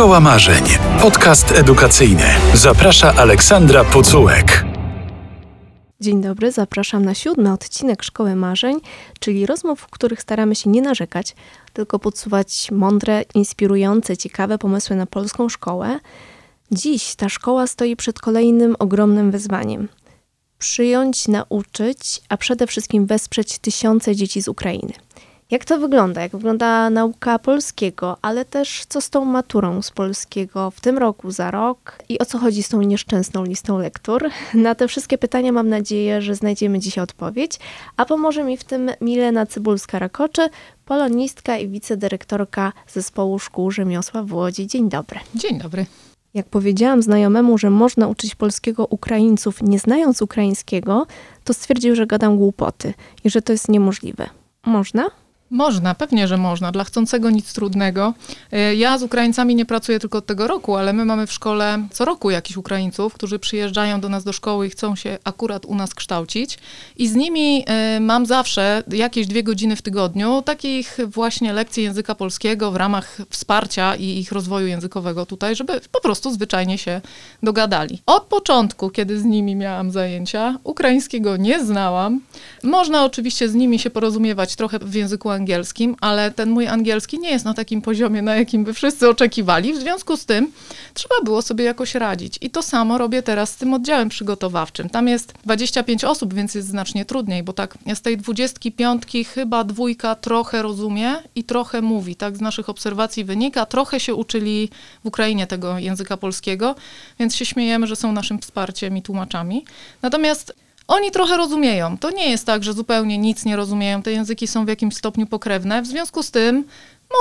Szkoła Marzeń. Podcast edukacyjny. Zaprasza Aleksandra Pucułek. Dzień dobry, zapraszam na siódmy odcinek Szkoły Marzeń, czyli rozmów, w których staramy się nie narzekać, tylko podsuwać mądre, inspirujące, ciekawe pomysły na polską szkołę. Dziś ta szkoła stoi przed kolejnym ogromnym wyzwaniem. Przyjąć, nauczyć, a przede wszystkim wesprzeć tysiące dzieci z Ukrainy. Jak to wygląda? Jak wygląda nauka polskiego, ale też co z tą maturą z polskiego w tym roku, za rok i o co chodzi z tą nieszczęsną listą lektur? Na te wszystkie pytania mam nadzieję, że znajdziemy dzisiaj odpowiedź, a pomoże mi w tym Milena Cybulska-Rakoczy, polonistka i wicedyrektorka zespołu szkół rzemiosła w Łodzi. Dzień dobry. Dzień dobry. Jak powiedziałam znajomemu, że można uczyć polskiego Ukraińców nie znając ukraińskiego, to stwierdził, że gadam głupoty i że to jest niemożliwe. Można? Można, pewnie, że można. Dla chcącego nic trudnego. E, ja z Ukraińcami nie pracuję tylko od tego roku, ale my mamy w szkole co roku jakichś Ukraińców, którzy przyjeżdżają do nas do szkoły i chcą się akurat u nas kształcić. I z nimi e, mam zawsze jakieś dwie godziny w tygodniu takich właśnie lekcji języka polskiego w ramach wsparcia i ich rozwoju językowego tutaj, żeby po prostu zwyczajnie się dogadali. Od początku, kiedy z nimi miałam zajęcia, ukraińskiego nie znałam. Można oczywiście z nimi się porozumiewać trochę w języku angielskim, ale ten mój angielski nie jest na takim poziomie, na jakim by wszyscy oczekiwali. W związku z tym trzeba było sobie jakoś radzić. I to samo robię teraz z tym oddziałem przygotowawczym. Tam jest 25 osób, więc jest znacznie trudniej, bo tak z tej 25 chyba dwójka trochę rozumie i trochę mówi. Tak z naszych obserwacji wynika. Trochę się uczyli w Ukrainie tego języka polskiego, więc się śmiejemy, że są naszym wsparciem i tłumaczami. Natomiast oni trochę rozumieją. To nie jest tak, że zupełnie nic nie rozumieją. Te języki są w jakimś stopniu pokrewne. W związku z tym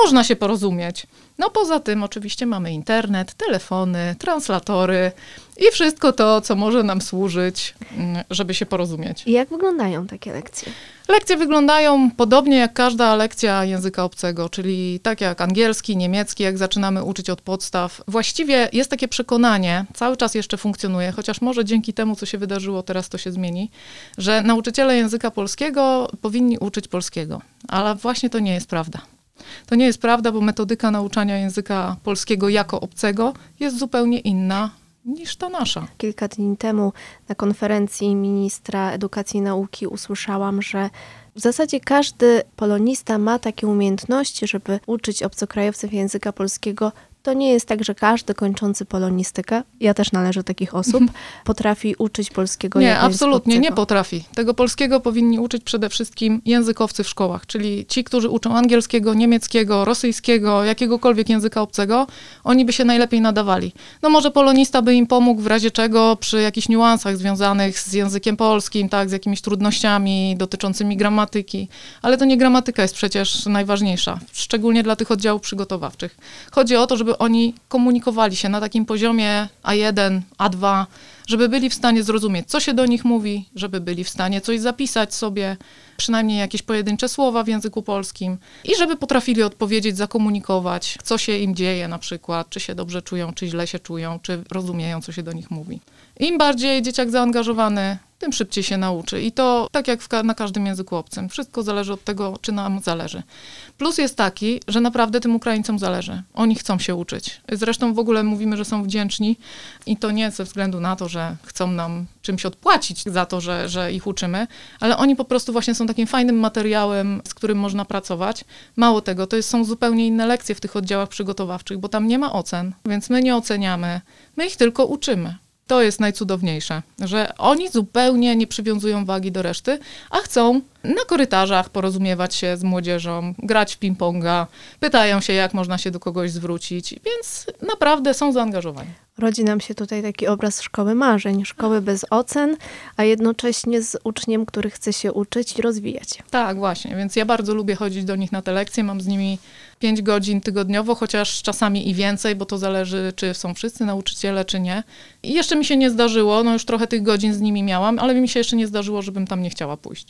można się porozumieć. No poza tym oczywiście mamy internet, telefony, translatory i wszystko to, co może nam służyć, mm, żeby się porozumieć. I jak wyglądają takie lekcje? Lekcje wyglądają podobnie jak każda lekcja języka obcego, czyli tak jak angielski, niemiecki, jak zaczynamy uczyć od podstaw. Właściwie jest takie przekonanie, cały czas jeszcze funkcjonuje, chociaż może dzięki temu, co się wydarzyło, teraz to się zmieni, że nauczyciele języka polskiego powinni uczyć polskiego. Ale właśnie to nie jest prawda. To nie jest prawda, bo metodyka nauczania języka polskiego jako obcego jest zupełnie inna niż ta nasza. Kilka dni temu na konferencji ministra edukacji i nauki usłyszałam, że w zasadzie każdy polonista ma takie umiejętności, żeby uczyć obcokrajowców języka polskiego to nie jest tak, że każdy kończący polonistykę, ja też należę do takich osób, potrafi uczyć polskiego Nie, absolutnie nie potrafi. Tego polskiego powinni uczyć przede wszystkim językowcy w szkołach, czyli ci, którzy uczą angielskiego, niemieckiego, rosyjskiego, jakiegokolwiek języka obcego, oni by się najlepiej nadawali. No może polonista by im pomógł w razie czego przy jakichś niuansach związanych z językiem polskim, tak, z jakimiś trudnościami dotyczącymi gramatyki, ale to nie gramatyka jest przecież najważniejsza, szczególnie dla tych oddziałów przygotowawczych. Chodzi o to, żeby oni komunikowali się na takim poziomie A1, A2, żeby byli w stanie zrozumieć, co się do nich mówi, żeby byli w stanie coś zapisać sobie, przynajmniej jakieś pojedyncze słowa w języku polskim i żeby potrafili odpowiedzieć, zakomunikować, co się im dzieje na przykład, czy się dobrze czują, czy źle się czują, czy rozumieją, co się do nich mówi. Im bardziej dzieciak zaangażowany, tym szybciej się nauczy. I to tak jak ka na każdym języku obcym. Wszystko zależy od tego, czy nam zależy. Plus jest taki, że naprawdę tym Ukraińcom zależy. Oni chcą się uczyć. Zresztą w ogóle mówimy, że są wdzięczni i to nie ze względu na to, że chcą nam czymś odpłacić za to, że, że ich uczymy, ale oni po prostu właśnie są takim fajnym materiałem, z którym można pracować. Mało tego, to jest, są zupełnie inne lekcje w tych oddziałach przygotowawczych, bo tam nie ma ocen, więc my nie oceniamy, my ich tylko uczymy. To jest najcudowniejsze, że oni zupełnie nie przywiązują wagi do reszty, a chcą na korytarzach porozumiewać się z młodzieżą, grać w ping-ponga, pytają się, jak można się do kogoś zwrócić, więc naprawdę są zaangażowani. Rodzi nam się tutaj taki obraz szkoły marzeń, szkoły bez ocen, a jednocześnie z uczniem, który chce się uczyć i rozwijać. Tak, właśnie, więc ja bardzo lubię chodzić do nich na te lekcje, mam z nimi 5 godzin tygodniowo, chociaż czasami i więcej, bo to zależy, czy są wszyscy nauczyciele, czy nie. I jeszcze mi się nie zdarzyło, no już trochę tych godzin z nimi miałam, ale mi się jeszcze nie zdarzyło, żebym tam nie chciała pójść.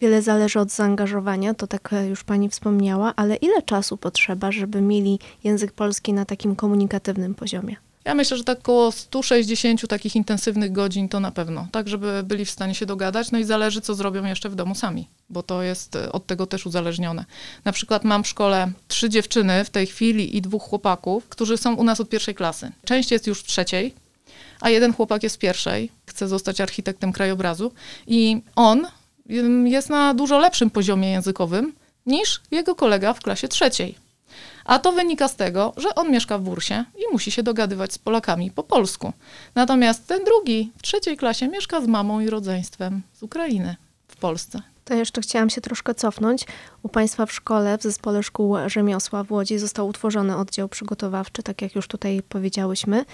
Wiele zależy od zaangażowania, to tak e, już pani wspomniała, ale ile czasu potrzeba, żeby mieli język polski na takim komunikatywnym poziomie? Ja myślę, że tak około 160 takich intensywnych godzin to na pewno, tak żeby byli w stanie się dogadać, no i zależy, co zrobią jeszcze w domu sami bo to jest e, od tego też uzależnione. Na przykład mam w szkole trzy dziewczyny w tej chwili i dwóch chłopaków, którzy są u nas od pierwszej klasy. Część jest już w trzeciej, a jeden chłopak jest w pierwszej, chce zostać architektem krajobrazu i on ym, jest na dużo lepszym poziomie językowym niż jego kolega w klasie trzeciej. A to wynika z tego, że on mieszka w Bursie i musi się dogadywać z Polakami po polsku. Natomiast ten drugi w trzeciej klasie mieszka z mamą i rodzeństwem z Ukrainy w Polsce. To jeszcze chciałam się troszkę cofnąć. U Państwa w szkole, w Zespole Szkół Rzemiosła w Łodzi został utworzony oddział przygotowawczy, tak jak już tutaj powiedziałyśmy.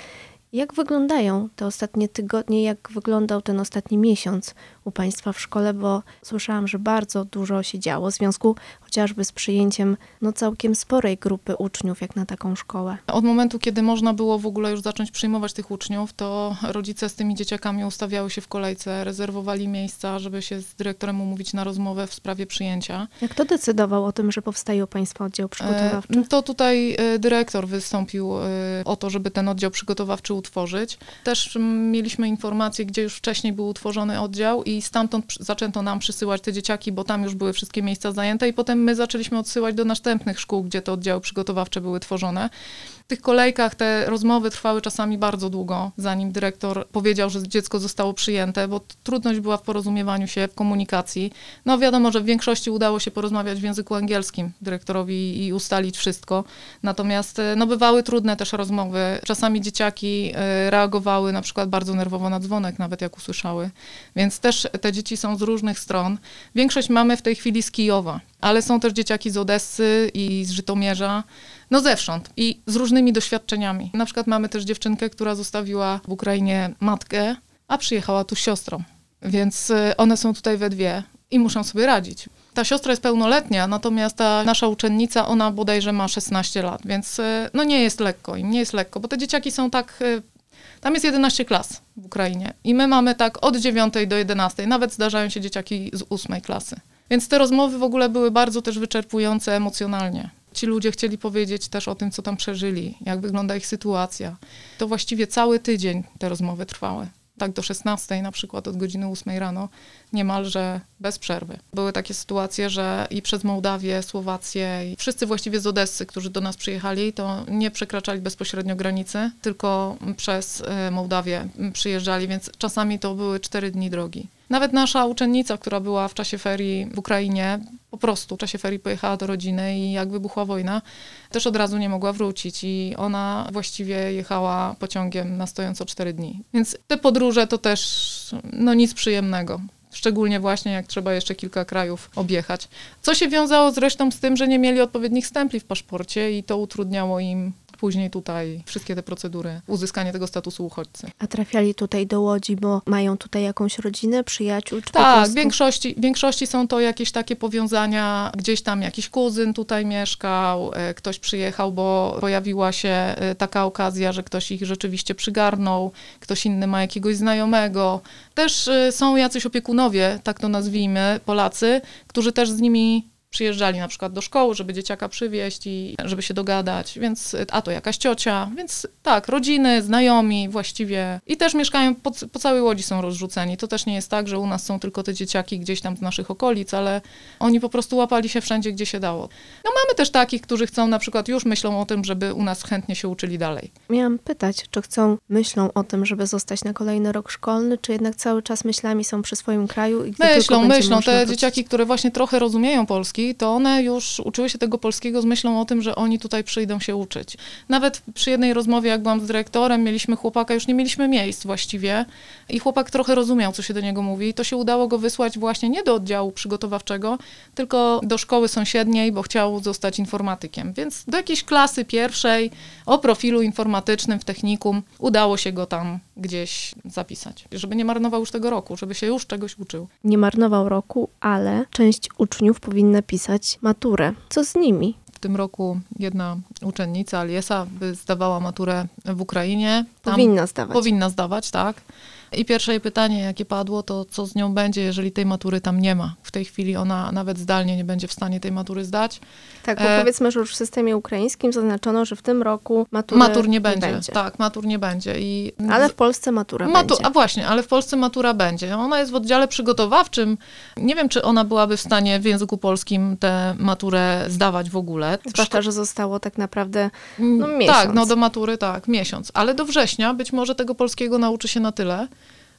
Jak wyglądają te ostatnie tygodnie, jak wyglądał ten ostatni miesiąc u Państwa w szkole, bo słyszałam, że bardzo dużo się działo w związku chociażby z przyjęciem no, całkiem sporej grupy uczniów, jak na taką szkołę. Od momentu, kiedy można było w ogóle już zacząć przyjmować tych uczniów, to rodzice z tymi dzieciakami ustawiały się w kolejce, rezerwowali miejsca, żeby się z dyrektorem umówić na rozmowę w sprawie przyjęcia. Jak to decydował o tym, że powstaje u Państwa oddział przygotowawczy? E, To tutaj e, dyrektor wystąpił e, o to, żeby ten oddział przygotowawczy utworzyć. Też mm, mieliśmy informację, gdzie już wcześniej był utworzony oddział i stamtąd zaczęto nam przysyłać te dzieciaki, bo tam już były wszystkie miejsca zajęte i potem my zaczęliśmy odsyłać do następnych szkół, gdzie te oddziały przygotowawcze były tworzone. Tych kolejkach te rozmowy trwały czasami bardzo długo, zanim dyrektor powiedział, że dziecko zostało przyjęte, bo trudność była w porozumiewaniu się, w komunikacji. No wiadomo, że w większości udało się porozmawiać w języku angielskim dyrektorowi i ustalić wszystko. Natomiast e, no, bywały trudne też rozmowy. Czasami dzieciaki e, reagowały na przykład bardzo nerwowo na dzwonek, nawet jak usłyszały. Więc też te dzieci są z różnych stron. Większość mamy w tej chwili z Kijowa, ale są też dzieciaki z Odessy i z Żytomierza. No zewsząd i z różnymi doświadczeniami. Na przykład mamy też dziewczynkę, która zostawiła w Ukrainie matkę, a przyjechała tu z siostrą. Więc y, one są tutaj we dwie i muszą sobie radzić. Ta siostra jest pełnoletnia, natomiast ta nasza uczennica, ona bodajże ma 16 lat, więc y, no nie jest lekko im, nie jest lekko, bo te dzieciaki są tak... y, Tam jest 11 klas w Ukrainie i my mamy tak od 9 do 11, nawet zdarzają się dzieciaki z 8 klasy. Więc te rozmowy w ogóle były bardzo też wyczerpujące emocjonalnie. Ci ludzie chcieli powiedzieć też o tym, co tam przeżyli, jak wygląda ich sytuacja. To właściwie cały tydzień te rozmowy trwały. Tak do 16 na przykład od godziny 8 rano, niemalże bez przerwy. Były takie sytuacje, że i przez Mołdawię, Słowację, i wszyscy właściwie z Odessy, którzy do nas przyjechali, to nie przekraczali bezpośrednio granicy, tylko przez e, Mołdawię przyjeżdżali, więc czasami to były 4 dni drogi. Nawet nasza uczennica, która była w czasie ferii w Ukrainie, po prostu w czasie ferii pojechała do rodziny i jak wybuchła wojna, też od razu nie mogła wrócić i ona właściwie jechała pociągiem na stojąco 4 dni. Więc te podróże to też no nic przyjemnego. Szczególnie właśnie jak trzeba jeszcze kilka krajów objechać. Co się wiązało zresztą z tym, że nie mieli odpowiednich stempli w paszporcie i to utrudniało im później tutaj wszystkie te procedury, uzyskanie tego statusu uchodźcy. A trafiali tutaj do Łodzi, bo mają tutaj jakąś rodzinę, przyjaciół? Czy Tak, w prostu... większości, w większości są to jakieś takie powiązania, gdzieś tam jakiś kuzyn tutaj mieszkał, e, ktoś przyjechał, bo pojawiła się e, taka okazja, że ktoś ich rzeczywiście przygarnął, ktoś inny ma jakiegoś znajomego. Też e, są jacyś opiekunowie, tak to nazwijmy, Polacy, którzy też z nimi przyjeżdżali na przykład do szkoły, żeby dzieciaka przywieźć i żeby się dogadać, więc a to jakaś ciocia, więc tak, rodziny, znajomi właściwie i też mieszkają po, po całej Łodzi są rozrzuceni. To też nie jest tak, że u nas są tylko te dzieciaki gdzieś tam z naszych okolic, ale oni po prostu łapali się wszędzie, gdzie się dało. No mamy też takich, którzy chcą na przykład już myślą o tym, żeby u nas chętnie się uczyli dalej. Miałam pytać, czy chcą, myślą o tym, żeby zostać na kolejny rok szkolny, czy jednak cały czas myślami są przy swoim kraju i Myślą, myślą. Te wrócić? dzieciaki, które właśnie trochę rozumieją polski, to one już uczyły się tego polskiego z myślą o tym, że oni tutaj przyjdą się uczyć. Nawet przy jednej rozmowie, jak byłam z dyrektorem, mieliśmy chłopaka, już nie mieliśmy miejsc właściwie i chłopak trochę rozumiał, co się do niego mówi. To się udało go wysłać właśnie nie do oddziału przygotowawczego, tylko do szkoły sąsiedniej, bo chciał zostać informatykiem. Więc do jakiejś klasy pierwszej o profilu informatycznym w technikum udało się go tam gdzieś zapisać, żeby nie marnował już tego roku, żeby się już czegoś uczył. Nie marnował roku, ale część uczniów powinna pisać maturę. Co z nimi? W tym roku jedna uczennica, Aliesa, by zdawała maturę w Ukrainie. Tam Powinna zdawać. powinna zdawać, tak. I pierwsze pytanie, jakie padło, to co z nią będzie, jeżeli tej matury tam nie ma. W tej chwili ona nawet zdalnie nie będzie w stanie tej matury zdać. Tak, bo E, powiedzmy, że już w systemie ukraińskim zaznaczono, że w tym roku matury Matur nie będzie. Tak, matur nie będzie. I Ale w Polsce matura Matu- będzie. A właśnie, ale w Polsce matura będzie. Ona jest w oddziale przygotowawczym. Nie wiem, czy ona byłaby w stanie w języku polskim tę maturę zdawać w ogóle. Zwłaszcza, że zostało tak naprawdę Mm, no, miesiąc. Tak, no do matury tak, miesiąc. Ale do września być może tego polskiego nauczy się na tyle,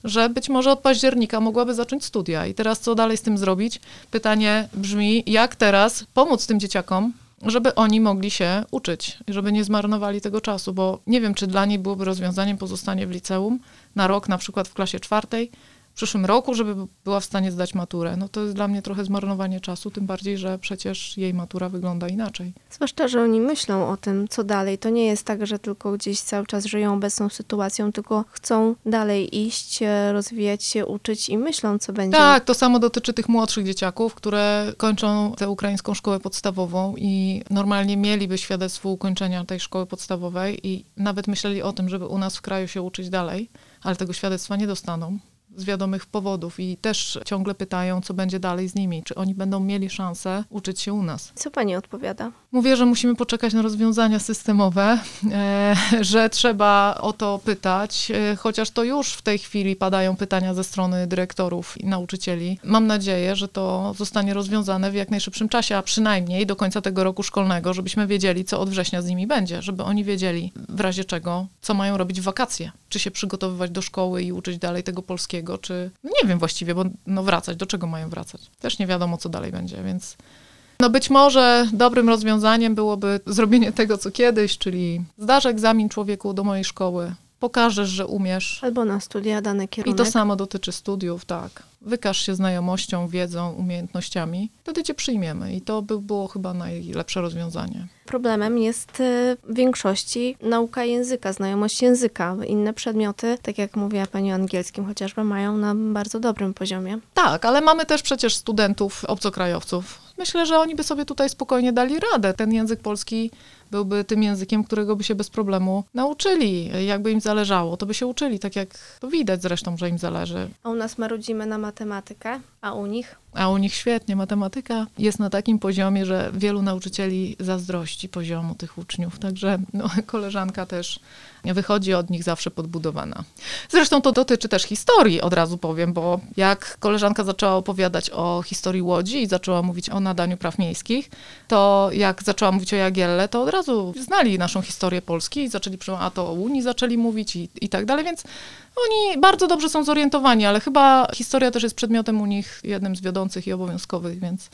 że być może od października mogłaby zacząć studia. I teraz co dalej z tym zrobić? Pytanie brzmi, jak teraz pomóc tym dzieciakom, żeby oni mogli się uczyć, żeby nie zmarnowali tego czasu, bo nie wiem, czy dla niej byłoby rozwiązaniem pozostanie w liceum na rok, na przykład w klasie czwartej, w przyszłym roku, żeby była w stanie zdać maturę. No to jest dla mnie trochę zmarnowanie czasu, tym bardziej, że przecież jej matura wygląda inaczej. Zwłaszcza, że oni myślą o tym, co dalej. To nie jest tak, że tylko gdzieś cały czas żyją obecną sytuacją, tylko chcą dalej iść, e, rozwijać się, uczyć i myślą, co będzie. Tak, to samo dotyczy tych młodszych dzieciaków, które kończą tę ukraińską szkołę podstawową i normalnie mieliby świadectwo ukończenia tej szkoły podstawowej i nawet myśleli o tym, żeby u nas w kraju się uczyć dalej, ale tego świadectwa nie dostaną z wiadomych powodów i też ciągle pytają, co będzie dalej z nimi, czy oni będą mieli szansę uczyć się u nas. Co pani odpowiada? Mówię, że musimy poczekać na rozwiązania systemowe, e, że trzeba o to pytać, e, chociaż to już w tej chwili padają pytania ze strony dyrektorów i nauczycieli. Mam nadzieję, że to zostanie rozwiązane w jak najszybszym czasie, a przynajmniej do końca tego roku szkolnego, żebyśmy wiedzieli, co od września z nimi będzie, żeby oni wiedzieli w razie czego, co mają robić w wakacje. Czy się przygotowywać do szkoły i uczyć dalej tego polskiego, czy no nie wiem właściwie, bo no wracać, do czego mają wracać? Też nie wiadomo, co dalej będzie, więc no być może dobrym rozwiązaniem byłoby zrobienie tego, co kiedyś, czyli zdasz egzamin człowieku do mojej szkoły, pokażesz, że umiesz. Albo na studia dany I kierunek. to samo dotyczy studiów, tak. Wykaż się znajomością, wiedzą, umiejętnościami, wtedy cię przyjmiemy. I to by było chyba najlepsze rozwiązanie. Problemem jest e, w większości nauka języka, znajomość języka. Inne przedmioty, tak jak mówiła pani o angielskim chociażby, mają na bardzo dobrym poziomie. Tak, ale mamy też przecież studentów obcokrajowców. Myślę, że oni by sobie tutaj spokojnie dali radę. Ten język polski byłby tym językiem, którego by się bez problemu nauczyli. Jakby im zależało, to by się uczyli, tak jak to widać zresztą, że im zależy. A u nas marudzimy na matematykę, a u nich A u nich świetnie, matematyka jest na takim poziomie, że wielu nauczycieli zazdrości poziomu tych uczniów, także no, koleżanka też wychodzi od nich zawsze podbudowana. Zresztą to dotyczy też historii, od razu powiem, bo jak koleżanka zaczęła opowiadać o historii Łodzi i zaczęła mówić o nadaniu praw miejskich, to jak zaczęła mówić o Jagielle, to od razu znali naszą historię Polski i zaczęli, a to o Unii zaczęli mówić i, i tak dalej, więc oni bardzo dobrze są zorientowani, ale chyba historia też jest przedmiotem u nich jednym z wiodących i obowiązkowych, więc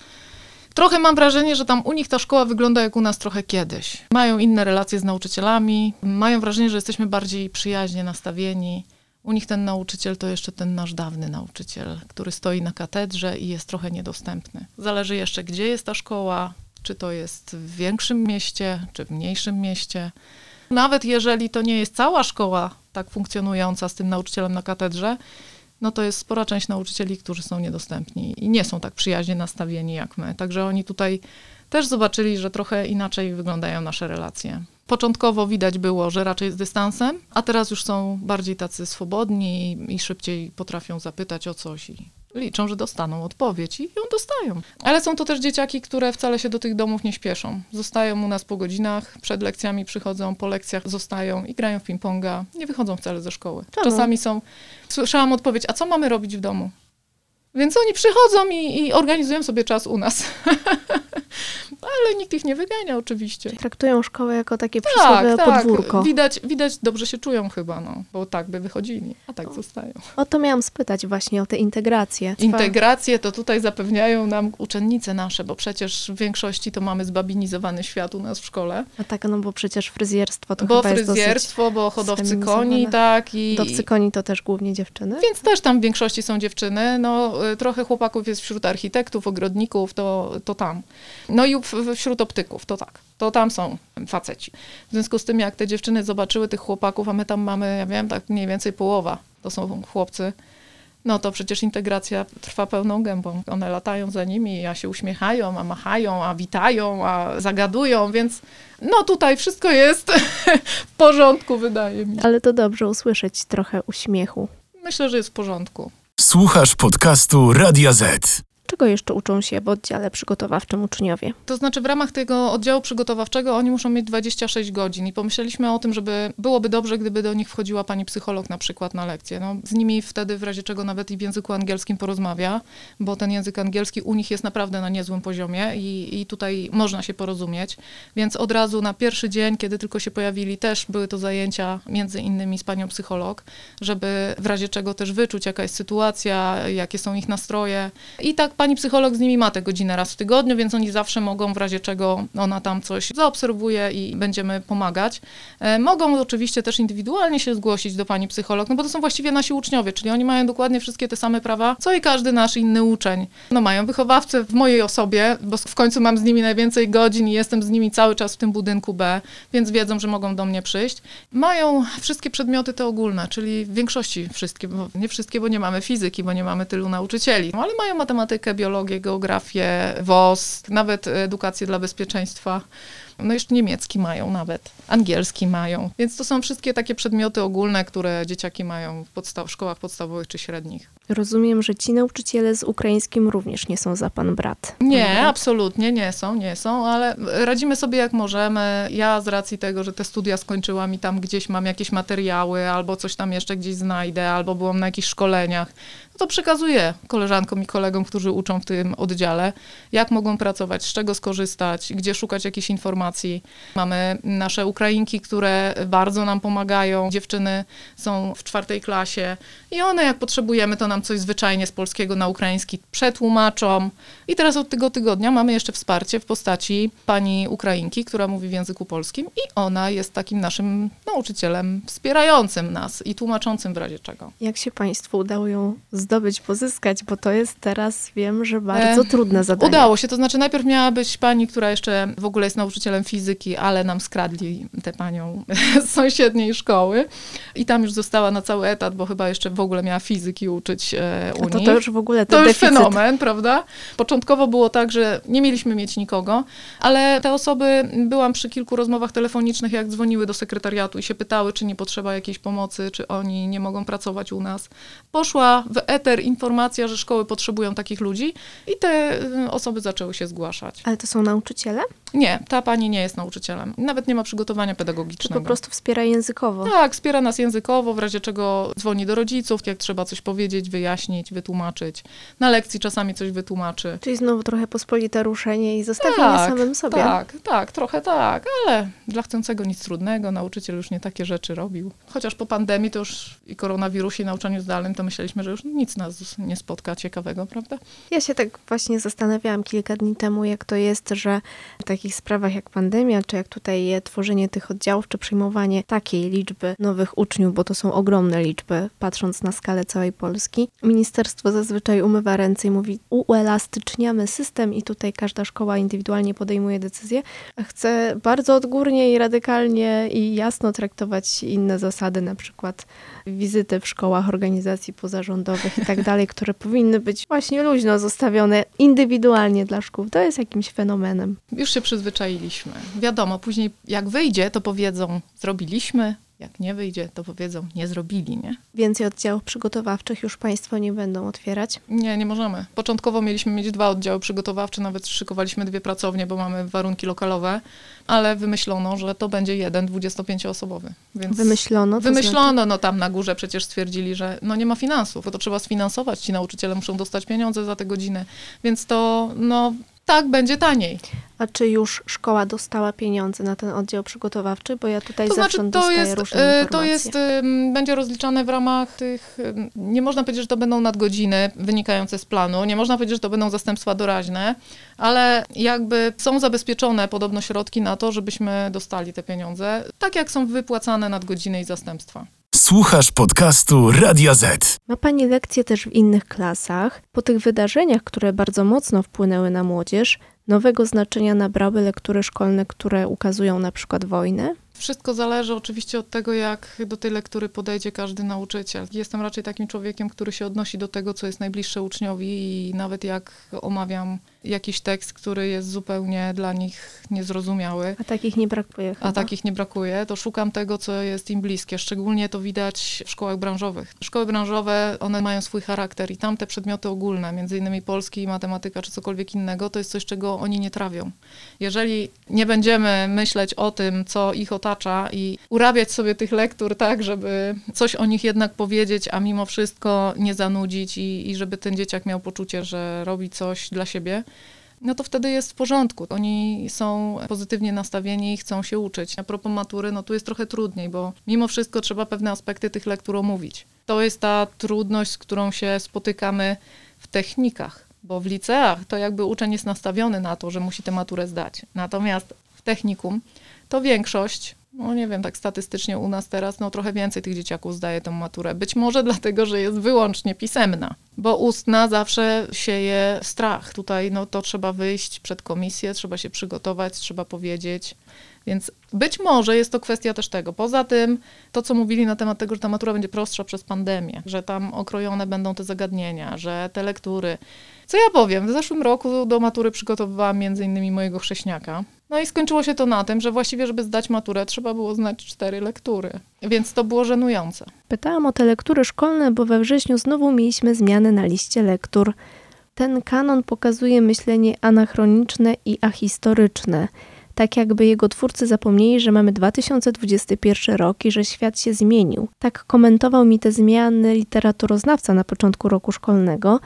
trochę mam wrażenie, że tam u nich ta szkoła wygląda jak u nas trochę kiedyś. Mają inne relacje z nauczycielami, mają wrażenie, że jesteśmy bardziej przyjaźnie nastawieni. U nich ten nauczyciel to jeszcze ten nasz dawny nauczyciel, który stoi na katedrze i jest trochę niedostępny. Zależy jeszcze, gdzie jest ta szkoła, czy to jest w większym mieście, czy w mniejszym mieście. Nawet jeżeli to nie jest cała szkoła tak funkcjonująca z tym nauczycielem na katedrze, no to jest spora część nauczycieli, którzy są niedostępni i nie są tak przyjaźnie nastawieni jak my. Także oni tutaj też zobaczyli, że trochę inaczej wyglądają nasze relacje. Początkowo widać było, że raczej z dystansem, a teraz już są bardziej tacy swobodni i, szybciej potrafią zapytać o coś i liczą, że dostaną odpowiedź i ją dostają. Ale są to też dzieciaki, które wcale się do tych domów nie śpieszą. Zostają u nas po godzinach, przed lekcjami przychodzą, po lekcjach zostają i grają w ping-ponga. Nie wychodzą wcale ze szkoły. Czemu? Czasami są... Słyszałam odpowiedź, a co mamy robić w domu? Więc oni przychodzą i, i organizują sobie czas u nas. Ale nikt ich nie wygania oczywiście. traktują szkołę jako takie przysłowiowe podwórko. Widać, widać, dobrze się czują chyba, no, bo tak by wychodzili, a tak zostają. O to miałam spytać właśnie, o tę integrację. Integrację to tutaj zapewniają nam uczennice nasze, bo przecież w większości to mamy zbabinizowany świat u nas w szkole. A tak, no bo przecież fryzjerstwo to bo chyba jest dosyć... fryzjerstwo, bo hodowcy koni, tak. I, Hodowcy koni to też głównie dziewczyny. Więc też tam w większości są dziewczyny. No, y, trochę chłopaków jest wśród architektów, ogrodników, to, to tam. No i w, wśród optyków, to tak. To tam są faceci. W związku z tym, jak te dziewczyny zobaczyły tych chłopaków, a my tam mamy, ja wiem, tak mniej więcej połowa, to są chłopcy, no to przecież integracja trwa pełną gębą. One latają za nimi, a się uśmiechają, a machają, a witają, a zagadują, więc no tutaj wszystko jest w porządku, wydaje mi się. Ale to dobrze usłyszeć trochę uśmiechu. Myślę, że jest w porządku. Słuchasz podcastu Radia Z. Czego jeszcze uczą się w oddziale przygotowawczym uczniowie? To znaczy w ramach tego oddziału przygotowawczego oni muszą mieć 26 godzin i pomyśleliśmy o tym, żeby byłoby dobrze, gdyby do nich wchodziła pani psycholog na przykład na lekcję. No, z nimi wtedy w razie czego nawet i w języku angielskim porozmawia, bo ten język angielski u nich jest naprawdę na niezłym poziomie i, i tutaj można się porozumieć. Więc od razu na pierwszy dzień, kiedy tylko się pojawili, też były to zajęcia między innymi z panią psycholog, żeby w razie czego też wyczuć, jaka jest sytuacja, jakie są ich nastroje. I tak pani psycholog z nimi ma tę godzinę raz w tygodniu, więc oni zawsze mogą, w razie czego ona tam coś zaobserwuje i będziemy pomagać. E, mogą oczywiście też indywidualnie się zgłosić do pani psycholog, no bo to są właściwie nasi uczniowie, czyli oni mają dokładnie wszystkie te same prawa, co i każdy nasz inny uczeń. No mają wychowawcę w mojej osobie, bo w końcu mam z nimi najwięcej godzin i jestem z nimi cały czas w tym budynku B, więc wiedzą, że mogą do mnie przyjść. Mają wszystkie przedmioty te ogólne, czyli w większości wszystkie, nie wszystkie, bo nie mamy fizyki, bo nie mamy tylu nauczycieli, no, ale mają matematykę, biologię, geografię, WOS, nawet edukację dla bezpieczeństwa. No jeszcze niemiecki mają nawet, angielski mają. Więc to są wszystkie takie przedmioty ogólne, które dzieciaki mają w, w szkołach podstawowych czy średnich. Rozumiem, że ci nauczyciele z ukraińskim również nie są za pan brat. Nie, absolutnie nie są, nie są, ale radzimy sobie jak możemy. Ja z racji tego, że te studia skończyłam i tam gdzieś mam jakieś materiały, albo coś tam jeszcze gdzieś znajdę, albo byłam na jakichś szkoleniach, no to przekazuję koleżankom i kolegom, którzy uczą w tym oddziale, jak mogą pracować, z czego skorzystać, gdzie szukać jakichś informacji. Mamy nasze Ukrainki, które bardzo nam pomagają. Dziewczyny są w czwartej klasie i one jak potrzebujemy, to nam coś zwyczajnie z polskiego na ukraiński przetłumaczą. I teraz od tego tygodnia mamy jeszcze wsparcie w postaci pani Ukrainki, która mówi w języku polskim i ona jest takim naszym nauczycielem wspierającym nas i tłumaczącym w razie czego. Jak się państwu udało ją zdobyć, pozyskać, bo to jest teraz, wiem, że bardzo E, trudne zadanie. Udało się, to znaczy najpierw miała być pani, która jeszcze w ogóle jest nauczycielem fizyki, ale nam skradli tę panią z sąsiedniej szkoły i tam już została na cały etat, bo chyba jeszcze w ogóle miała fizyki uczyć e, u to, to już w ogóle To już deficyt. fenomen, prawda? Początkowo było tak, że nie mieliśmy mieć nikogo, ale te osoby, byłam przy kilku rozmowach telefonicznych, jak dzwoniły do sekretariatu i się pytały, czy nie potrzeba jakiejś pomocy, czy oni nie mogą pracować u nas. Poszła w eter informacja, że szkoły potrzebują takich ludzi i te y, osoby zaczęły się zgłaszać. Ale to są nauczyciele? Nie, ta pani nie jest nauczycielem. Nawet nie ma przygotowania Czy pedagogicznego. po prostu wspiera językowo? Tak, wspiera nas językowo, w razie czego dzwoni do rodziców, jak trzeba coś powiedzieć, wyjaśnić, wytłumaczyć. Na lekcji czasami coś wytłumaczy. Czyli znowu trochę pospolite ruszenie i zostawienie samym sobie. Tak, tak, trochę tak, ale dla chcącego nic trudnego, nauczyciel już nie takie rzeczy robił. Chociaż po pandemii to już i koronawirusie i nauczaniu zdalnym, to myśleliśmy, że już nic nas nie spotka ciekawego, prawda? Ja się tak właśnie zastanawiałam kilka dni temu, jak to jest, że w takich sprawach jak pandemia, czy jak tutaj tworzenie tych oddziałów, czy przyjmowanie takiej liczby nowych uczniów, bo to są ogromne liczby, patrząc na skalę całej Polski, ministerstwo zazwyczaj umywa ręce i mówi, uelastyczniamy system i tutaj każda szkoła indywidualnie podejmuje decyzje, a chce bardzo odgórnie i radykalnie i jasno traktować inne zasady, na przykład wizyty w szkołach organizacji pozarządowych i tak dalej, które powinny być właśnie luźno zostawione indywidualnie dla szkół. To jest jakimś fenomenem. Już się przyzwyczailiśmy. Wiadomo, później jak wyjdzie, to powiedzą, zrobiliśmy, jak nie wyjdzie, to powiedzą, nie zrobili, nie? Więcej oddziałów przygotowawczych już Państwo nie będą otwierać. Nie, nie możemy. Początkowo mieliśmy mieć dwa oddziały przygotowawcze, nawet szykowaliśmy dwie pracownie, bo mamy warunki lokalowe, ale wymyślono, że to będzie jeden 25-osobowy. Więc Wymyślono. Wymyślono, no tam na górze przecież stwierdzili, że no nie ma finansów, bo to trzeba sfinansować, ci nauczyciele muszą dostać pieniądze za te godziny, więc to no tak będzie taniej. A czy już szkoła dostała pieniądze na ten oddział przygotowawczy? Bo ja tutaj To znaczy, to jest, różne e, informacje. to jest, będzie rozliczane w ramach tych, nie można powiedzieć, że to będą nadgodziny wynikające z planu, nie można powiedzieć, że to będą zastępstwa doraźne, ale jakby są zabezpieczone podobno środki na to, żebyśmy dostali te pieniądze, tak jak są wypłacane nadgodziny i zastępstwa. Słuchasz podcastu Radia Z. Ma Pani lekcje też w innych klasach. Po tych wydarzeniach, które bardzo mocno wpłynęły na młodzież, nowego znaczenia nabrały lektury szkolne, które ukazują na przykład wojnę. Wszystko zależy oczywiście od tego, jak do tej lektury podejdzie każdy nauczyciel. Jestem raczej takim człowiekiem, który się odnosi do tego, co jest najbliższe uczniowi i nawet jak omawiam jakiś tekst, który jest zupełnie dla nich niezrozumiały, A takich nie brakuje chyba. a takich nie brakuje, to szukam tego, co jest im bliskie. Szczególnie to widać w szkołach branżowych. Szkoły branżowe, one mają swój charakter i tam te przedmioty ogólne, między innymi polski, matematyka czy cokolwiek innego, to jest coś, czego oni nie trawią. Jeżeli nie będziemy myśleć o tym, co ich otacza i urabiać sobie tych lektur tak, żeby coś o nich jednak powiedzieć, a mimo wszystko nie zanudzić i, i żeby ten dzieciak miał poczucie, że robi coś dla siebie, no to wtedy jest w porządku. Oni są pozytywnie nastawieni i chcą się uczyć. A propos matury, no tu jest trochę trudniej, bo mimo wszystko trzeba pewne aspekty tych lektur omówić. To jest ta trudność, z którą się spotykamy w technikach, bo w liceach to jakby uczeń jest nastawiony na to, że musi tę maturę zdać. Natomiast w technikum to większość, no nie wiem, tak statystycznie u nas teraz, no trochę więcej tych dzieciaków zdaje tę maturę. Być może dlatego, że jest wyłącznie pisemna, bo ustna zawsze sieje strach. Tutaj no to trzeba wyjść przed komisję, trzeba się przygotować, trzeba powiedzieć. Więc być może jest to kwestia też tego. Poza tym, to co mówili na temat tego, że ta matura będzie prostsza przez pandemię, że tam okrojone będą te zagadnienia, że te lektury. Co ja powiem? W zeszłym roku do matury przygotowywałam między innymi mojego chrześniaka. No i skończyło się to na tym, że właściwie, żeby zdać maturę, trzeba było znać cztery lektury. Więc to było żenujące. Pytałam o te lektury szkolne, bo we wrześniu znowu mieliśmy zmiany na liście lektur. Ten kanon pokazuje myślenie anachroniczne i ahistoryczne. Tak jakby jego twórcy zapomnieli, że mamy 2021 rok i że świat się zmienił. Tak komentował mi te zmiany literaturoznawca na początku roku szkolnego.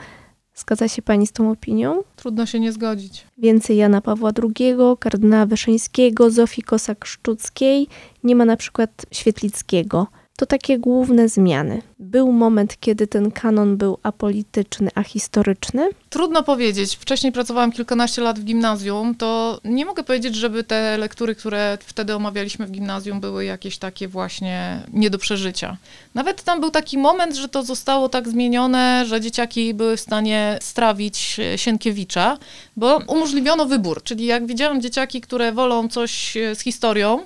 Zgadza się pani z tą opinią? Trudno się nie zgodzić. Więcej Jana Pawła II, kardynała Wyszyńskiego, Zofii Kosak-Szczuckiej, nie ma na przykład Świetlickiego. To takie główne zmiany. Był moment, kiedy ten kanon był apolityczny, a historyczny. Trudno powiedzieć. Wcześniej pracowałam kilkanaście lat w gimnazjum, to nie mogę powiedzieć, żeby te lektury, które wtedy omawialiśmy w gimnazjum, były jakieś takie właśnie nie do przeżycia. Nawet tam był taki moment, że to zostało tak zmienione, że dzieciaki były w stanie strawić Sienkiewicza, bo umożliwiono wybór. Czyli jak widziałam dzieciaki, które wolą coś z historią,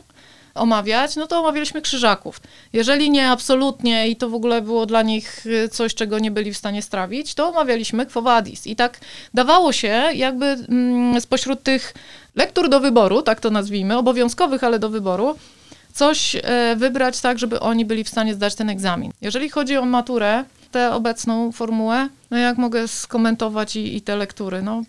omawiać, no to omawialiśmy krzyżaków. Jeżeli nie absolutnie i to w ogóle było dla nich y, coś, czego nie byli w stanie strawić, to omawialiśmy Quo Vadis. I tak dawało się jakby mm, spośród tych lektur do wyboru, tak to nazwijmy, obowiązkowych, ale do wyboru, coś e, wybrać tak, żeby oni byli w stanie zdać ten egzamin. Jeżeli chodzi o maturę, tę obecną formułę, no jak mogę skomentować i, i te lektury, no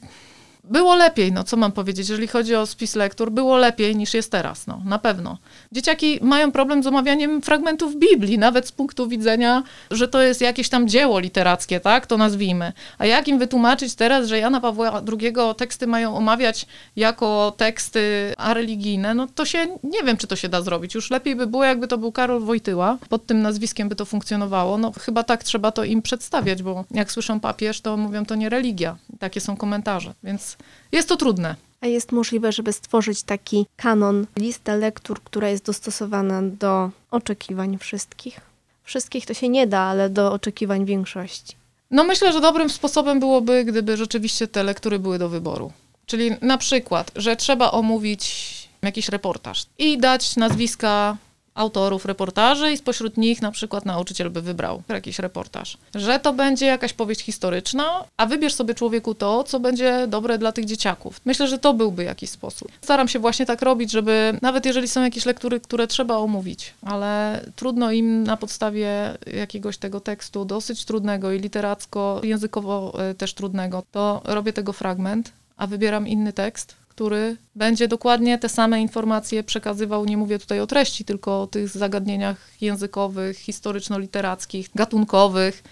było lepiej, no co mam powiedzieć, jeżeli chodzi o spis lektur, było lepiej niż jest teraz, no na pewno. Dzieciaki mają problem z omawianiem fragmentów Biblii, nawet z punktu widzenia, że to jest jakieś tam dzieło literackie, tak, to nazwijmy. A jak im wytłumaczyć teraz, że Jana Pawła II teksty mają omawiać jako teksty areligijne, no to się, nie wiem, czy to się da zrobić. Już lepiej by było, jakby to był Karol Wojtyła, pod tym nazwiskiem by to funkcjonowało. No chyba tak trzeba to im przedstawiać, bo jak słyszą papież, to mówią, to nie religia. Takie są komentarze, więc jest to trudne. A jest możliwe, żeby stworzyć taki kanon, listę lektur, która jest dostosowana do oczekiwań wszystkich? Wszystkich to się nie da, ale do oczekiwań większości. No myślę, że dobrym sposobem byłoby, gdyby rzeczywiście te lektury były do wyboru. Czyli na przykład, że trzeba omówić jakiś reportaż i dać nazwiska autorów reportaży i spośród nich na przykład nauczyciel by wybrał jakiś reportaż. Że to będzie jakaś powieść historyczna, a wybierz sobie człowieku to, co będzie dobre dla tych dzieciaków. Myślę, że to byłby jakiś sposób. Staram się właśnie tak robić, żeby nawet jeżeli są jakieś lektury, które trzeba omówić, ale trudno im na podstawie jakiegoś tego tekstu, dosyć trudnego i literacko, językowo e, też trudnego, to robię tego fragment, a wybieram inny tekst, który będzie dokładnie te same informacje przekazywał, nie mówię tutaj o treści, tylko o tych zagadnieniach językowych, historyczno-literackich, gatunkowych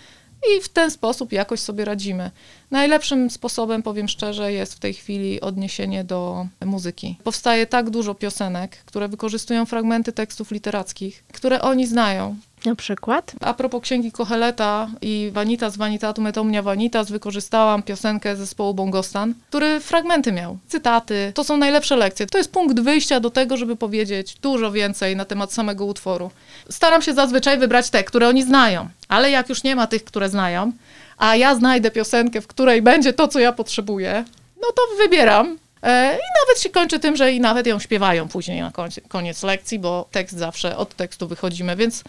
i w ten sposób jakoś sobie radzimy. Najlepszym sposobem, powiem szczerze, jest w tej chwili odniesienie do muzyki. Powstaje tak dużo piosenek, które wykorzystują fragmenty tekstów literackich, które oni znają. Na przykład? A propos księgi Koheleta i Vanitas Vanitatum et omnia vanitas wykorzystałam piosenkę zespołu Bongostan, który fragmenty miał, cytaty. To są najlepsze lekcje. To jest punkt wyjścia do tego, żeby powiedzieć dużo więcej na temat samego utworu. Staram się zazwyczaj wybrać te, które oni znają, ale jak już nie ma tych, które znają, a ja znajdę piosenkę, w której będzie to, co ja potrzebuję, no to wybieram E, I nawet się kończy tym, że i nawet ją śpiewają później na koniec lekcji, bo tekst zawsze od tekstu wychodzimy, więc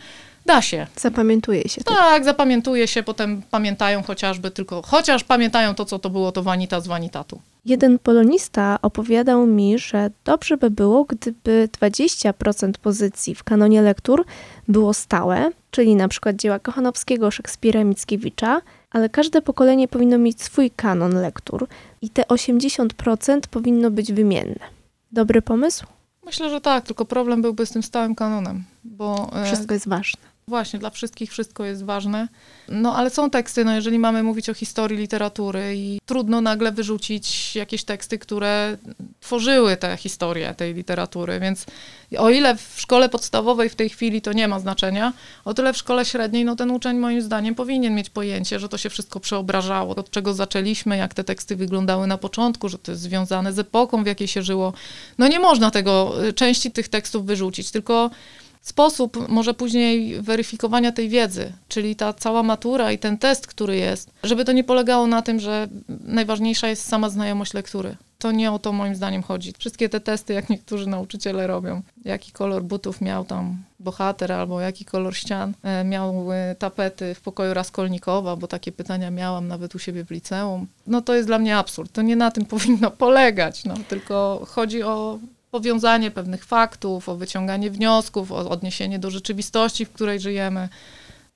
da się. Zapamiętuje się. Tak, zapamiętuje się, potem pamiętają chociażby tylko, chociaż pamiętają to, co to było, to vanita z vanitatu. Jeden polonista opowiadał mi, że dobrze by było, gdyby 20% pozycji w kanonie lektur było stałe, czyli na przykład dzieła Kochanowskiego, Szekspira, Mickiewicza, ale każde pokolenie powinno mieć swój kanon lektur i te 80% powinno być wymienne. Dobry pomysł? Myślę, że tak, tylko problem byłby z tym stałym kanonem, bo e, Wszystko jest ważne. Właśnie, dla wszystkich wszystko jest ważne. No ale są teksty, no jeżeli mamy mówić o historii literatury i trudno nagle wyrzucić jakieś teksty, które tworzyły tę historię tej literatury, więc o ile w szkole podstawowej w tej chwili to nie ma znaczenia, o tyle w szkole średniej, no ten uczeń moim zdaniem powinien mieć pojęcie, że to się wszystko przeobrażało, od czego zaczęliśmy, jak te teksty wyglądały na początku, że to jest związane z epoką, w jakiej się żyło. No nie można tego, części tych tekstów wyrzucić, tylko sposób może później weryfikowania tej wiedzy, czyli ta cała matura i ten test, który jest, żeby to nie polegało na tym, że najważniejsza jest sama znajomość lektury. To nie o to moim zdaniem chodzi. Wszystkie te testy, jak niektórzy nauczyciele robią, jaki kolor butów miał tam bohater, albo jaki kolor ścian e, miał tapety w pokoju Raskolnikowa, bo takie pytania miałam nawet u siebie w liceum. No to jest dla mnie absurd. To nie na tym powinno polegać, no, tylko chodzi o powiązanie pewnych faktów, o wyciąganie wniosków, o odniesienie do rzeczywistości, w której żyjemy.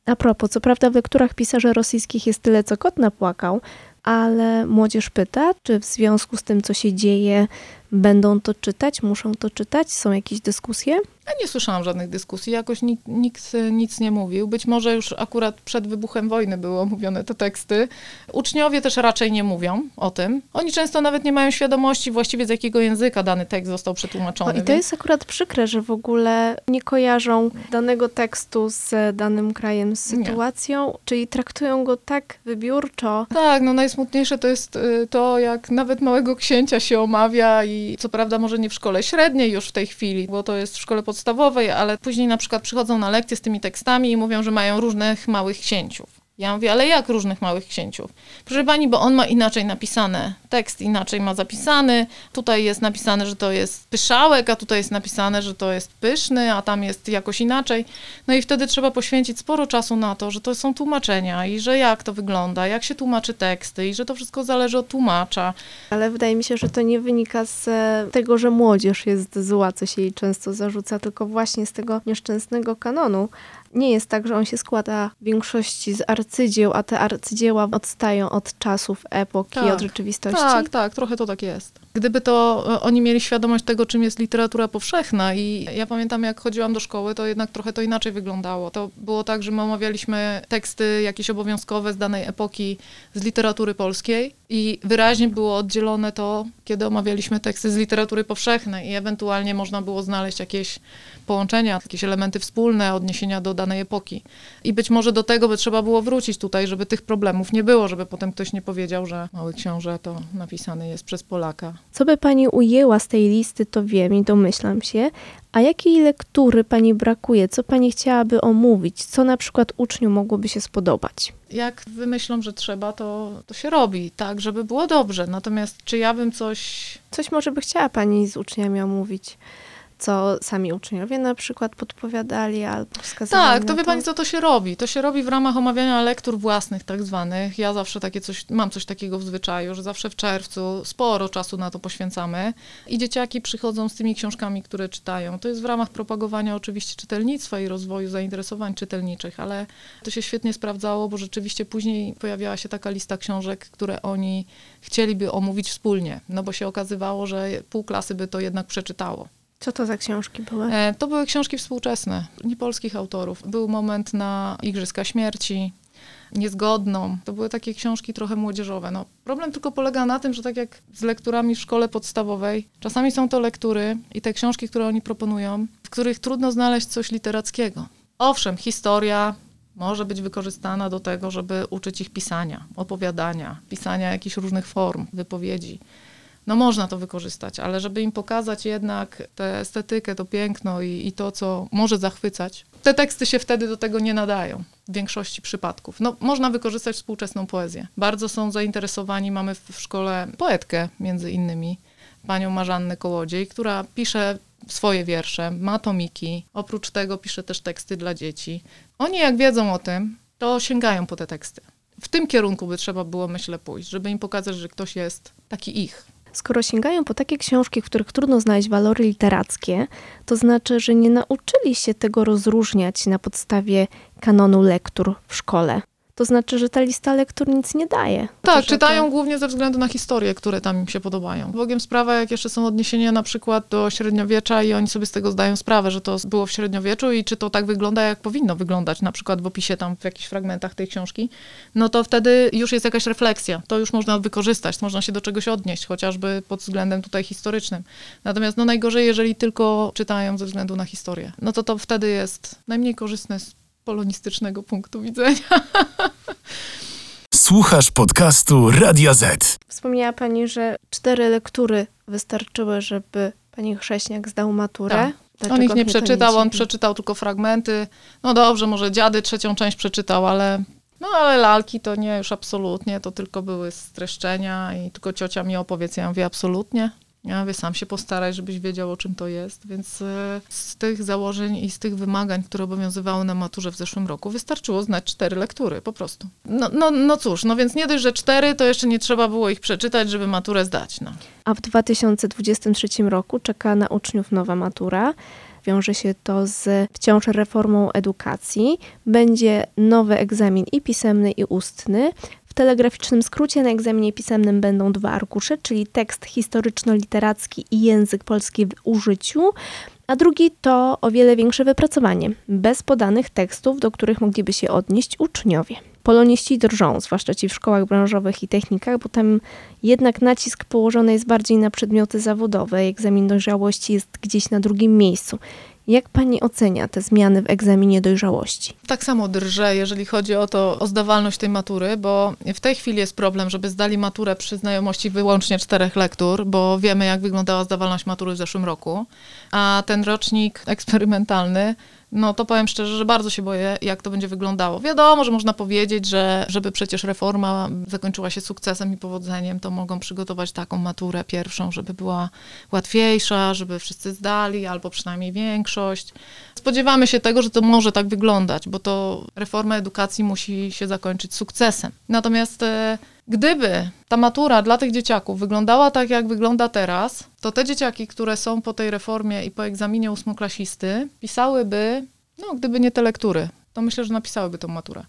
A propos, co prawda w lekturach pisarzy rosyjskich jest tyle, co kot napłakał, ale młodzież pyta, czy w związku z tym, co się dzieje, będą to czytać, muszą to czytać, są jakieś dyskusje? Ja nie słyszałam żadnych dyskusji, jakoś nikt, nikt nic nie mówił. Być może już akurat przed wybuchem wojny były omówione te teksty. Uczniowie też raczej nie mówią o tym. Oni często nawet nie mają świadomości właściwie z jakiego języka dany tekst został przetłumaczony. O, I to jest akurat przykre, że w ogóle nie kojarzą danego tekstu z danym krajem, z sytuacją, nie. czyli traktują go tak wybiórczo. Tak, no najsmutniejsze to jest y, to, jak nawet małego księcia się omawia i co prawda może nie w szkole średniej już w tej chwili, bo to jest w szkole podstawowej, ale później na przykład przychodzą na lekcje z tymi tekstami i mówią, że mają różnych małych księciów. Ja mówię, ale jak różnych małych księciów? Proszę pani, bo on ma inaczej napisane, tekst inaczej ma zapisany. Tutaj jest napisane, że to jest pyszałek, a tutaj jest napisane, że to jest pyszny, a tam jest jakoś inaczej. No i wtedy trzeba poświęcić sporo czasu na to, że to są tłumaczenia i że jak to wygląda, jak się tłumaczy teksty i że to wszystko zależy od tłumacza. Ale wydaje mi się, że to nie wynika z tego, że młodzież jest zła, co się jej często zarzuca, tylko właśnie z tego nieszczęsnego kanonu nie jest tak, że on się składa w większości z arcydzieł, a te arcydzieła odstają od czasów, epoki, tak, od rzeczywistości. Tak, tak, trochę to tak jest. Gdyby to e, oni mieli świadomość tego, czym jest literatura powszechna i ja pamiętam, jak chodziłam do szkoły, to jednak trochę to inaczej wyglądało. To było tak, że my omawialiśmy teksty jakieś obowiązkowe z danej epoki z literatury polskiej i wyraźnie było oddzielone to, kiedy omawialiśmy teksty z literatury powszechnej i ewentualnie można było znaleźć jakieś połączenia, jakieś elementy wspólne, odniesienia do danej epoki. I być może do tego by trzeba było wrócić tutaj, żeby tych problemów nie było, żeby potem ktoś nie powiedział, że Mały Książę to napisany jest przez Polaka. Co by pani ujęła z tej listy, to wiem i domyślam się, a jakiej lektury pani brakuje? Co pani chciałaby omówić? Co na przykład uczniu mogłoby się spodobać? Jak wymyślą, że trzeba, to, to się robi, tak, żeby było dobrze. Natomiast czy ja bym coś. Coś może by chciała pani z uczniami omówić? Co sami uczniowie na przykład podpowiadali albo wskazywali. Tak, to wie pani co to się robi. To się robi w ramach omawiania lektur własnych tak zwanych. Ja zawsze takie coś, mam coś takiego w zwyczaju, że zawsze w czerwcu sporo czasu na to poświęcamy i dzieciaki przychodzą z tymi książkami, które czytają. To jest w ramach propagowania oczywiście czytelnictwa i rozwoju zainteresowań czytelniczych, ale to się świetnie sprawdzało, bo rzeczywiście później pojawiała się taka lista książek, które oni chcieliby omówić wspólnie, no bo się okazywało, że pół klasy by to jednak przeczytało. Co to za książki były? E, to były książki współczesne, nie polskich autorów. Był moment na Igrzyska Śmierci, Niezgodną. To były takie książki trochę młodzieżowe. No, problem tylko polega na tym, że tak jak z lekturami w szkole podstawowej, czasami są to lektury i te książki, które oni proponują, w których trudno znaleźć coś literackiego. Owszem, historia może być wykorzystana do tego, żeby uczyć ich pisania, opowiadania, pisania jakichś różnych form, wypowiedzi no można to wykorzystać, ale żeby im pokazać jednak tę estetykę, to piękno i, i, to, co może zachwycać, te teksty się wtedy do tego nie nadają w większości przypadków. No, można wykorzystać współczesną poezję. Bardzo są zainteresowani, mamy w szkole poetkę między innymi, panią Marzannę Kołodziej, która pisze swoje wiersze, ma tomiki, oprócz tego pisze też teksty dla dzieci. Oni jak wiedzą o tym, to sięgają po te teksty. W tym kierunku by trzeba było, myślę, pójść, żeby im pokazać, że ktoś jest taki ich. Skoro sięgają po takie książki, w których trudno znaleźć walory literackie, to znaczy, że nie nauczyli się tego rozróżniać na podstawie kanonu lektur w szkole. To znaczy, że ta lista lektur nic nie daje. Tak, To, czytają to- głównie ze względu na historie, które tam im się podobają. Bogiem sprawa, jak jeszcze są odniesienia na przykład do średniowiecza i oni sobie z tego zdają sprawę, że to było w średniowieczu i czy to tak wygląda, jak powinno wyglądać, na przykład w opisie tam, w jakichś fragmentach tej książki, no to wtedy już jest jakaś refleksja. To już można wykorzystać, można się do czegoś odnieść, chociażby pod względem tutaj historycznym. Natomiast no najgorzej, jeżeli tylko czytają ze względu na historię. No to to wtedy jest najmniej korzystne z polonistycznego punktu widzenia. Słuchasz podcastu Radia Z. Wspomniała Pani, że cztery lektury wystarczyły, żeby Pani Chrześniak zdał maturę. Tak. Dlaczego On ich nie przeczytał, on przeczytał tylko fragmenty. No dobrze, może dziady trzecią część przeczytał, ale no ale lalki to nie, już absolutnie, to tylko były streszczenia i tylko ciocia mi opowiedz, ja mówię absolutnie. Ja mówię, sam się postaraj, żebyś wiedział, o czym to jest. Więc e, z tych założeń i z tych wymagań, które obowiązywały na maturze w zeszłym roku, wystarczyło znać cztery lektury, po prostu. No, no, no cóż, no więc nie dość, że cztery, to jeszcze nie trzeba było ich przeczytać, żeby maturę zdać. No. A w 2023 roku czeka na uczniów nowa matura. Wiąże się to z wciąż reformą edukacji. Będzie nowy egzamin i pisemny, i ustny. W telegraficznym skrócie na egzaminie pisemnym będą dwa arkusze, czyli tekst historyczno-literacki i język polski w użyciu, a drugi to o wiele większe wypracowanie, bez podanych tekstów, do których mogliby się odnieść uczniowie. Poloniści drżą, zwłaszcza ci w szkołach branżowych i technikach, bo tam jednak nacisk położony jest bardziej na przedmioty zawodowe. Egzamin dojrzałości jest gdzieś na drugim miejscu. Jak pani ocenia te zmiany w egzaminie dojrzałości? Tak samo drżę, jeżeli chodzi o to, o zdawalność tej matury, bo w tej chwili jest problem, żeby zdali maturę przy znajomości wyłącznie czterech lektur, bo wiemy, jak wyglądała zdawalność matury w zeszłym roku, a ten rocznik eksperymentalny, no to powiem szczerze, że bardzo się boję, jak to będzie wyglądało. Wiadomo, że można powiedzieć, że żeby przecież reforma zakończyła się sukcesem i powodzeniem, to mogą przygotować taką maturę pierwszą, żeby była łatwiejsza, żeby wszyscy zdali, albo przynajmniej większość. Spodziewamy się tego, że to może tak wyglądać, bo to reforma edukacji musi się zakończyć sukcesem. Natomiast e, gdyby ta matura dla tych dzieciaków wyglądała tak, jak wygląda teraz, to te dzieciaki, które są po tej reformie i po egzaminie ósmoklasisty, pisałyby, no gdyby nie te lektury, to myślę, że napisałyby tą maturę.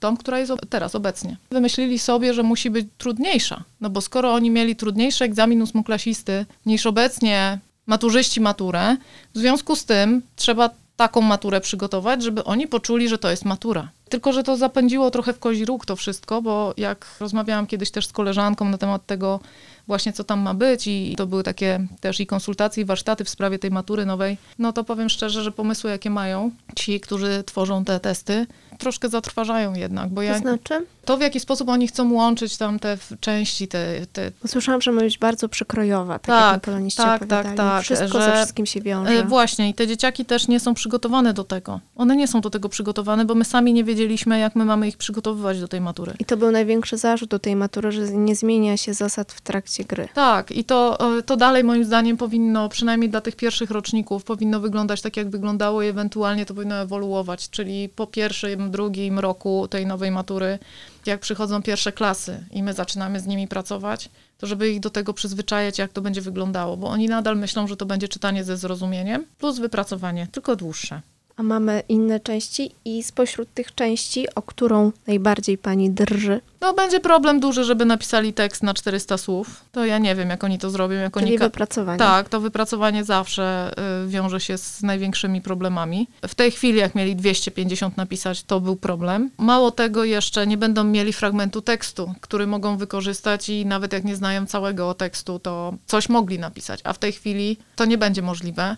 Tą, która jest teraz, obecnie. Wymyślili sobie, że musi być trudniejsza. No bo skoro oni mieli trudniejszy egzamin ósmoklasisty niż obecnie maturzyści maturę, w związku z tym trzeba taką maturę przygotować, żeby oni poczuli, że to jest matura. Tylko, że to zapędziło trochę w kozi róg to wszystko, bo jak rozmawiałam kiedyś też z koleżanką na temat tego właśnie, co tam ma być i to były takie też i konsultacje, i warsztaty w sprawie tej matury nowej, no to powiem szczerze, że pomysły, jakie mają ci, którzy tworzą te testy, troszkę zatrważają jednak, bo ja... To znaczy? To, w jaki sposób oni chcą łączyć tam te części, te, te słyszałam, że ma być bardzo przekrojowa, tak, Tak, jak poloniści tak, tak, tak, Wszystko że- ze wszystkim się wiąże. E, Właśnie, i te dzieciaki też nie są przygotowane do tego. One nie są do tego przygotowane, bo my sami nie wiedzieliśmy, jak my mamy ich przygotowywać do tej matury. I to był największy zarzut do tej matury, że nie zmienia się zasad w trakcie gry. Tak, i to, e, to dalej moim zdaniem powinno, przynajmniej dla tych pierwszych roczników, powinno wyglądać tak, jak wyglądało i ewentualnie to powinno ewoluować, czyli po pierwszym, drugim roku tej nowej matury, jak przychodzą pierwsze klasy i my zaczynamy z nimi pracować, to żeby ich do tego przyzwyczajać, jak to będzie wyglądało, bo oni nadal myślą, że to będzie czytanie ze zrozumieniem plus wypracowanie, tylko dłuższe. A mamy inne części i spośród tych części, o którą najbardziej pani drży, No będzie problem duży, żeby napisali tekst na 400 słów. To ja nie wiem, jak oni to zrobią. Jak czyli oni wypracowanie. tak, to wypracowanie zawsze y, wiąże się z największymi problemami. W tej chwili, jak mieli 250 napisać, to był problem. Mało tego, jeszcze nie będą mieli fragmentu tekstu, który mogą wykorzystać i nawet jak nie znają całego tekstu, to coś mogli napisać, a w tej chwili to nie będzie możliwe.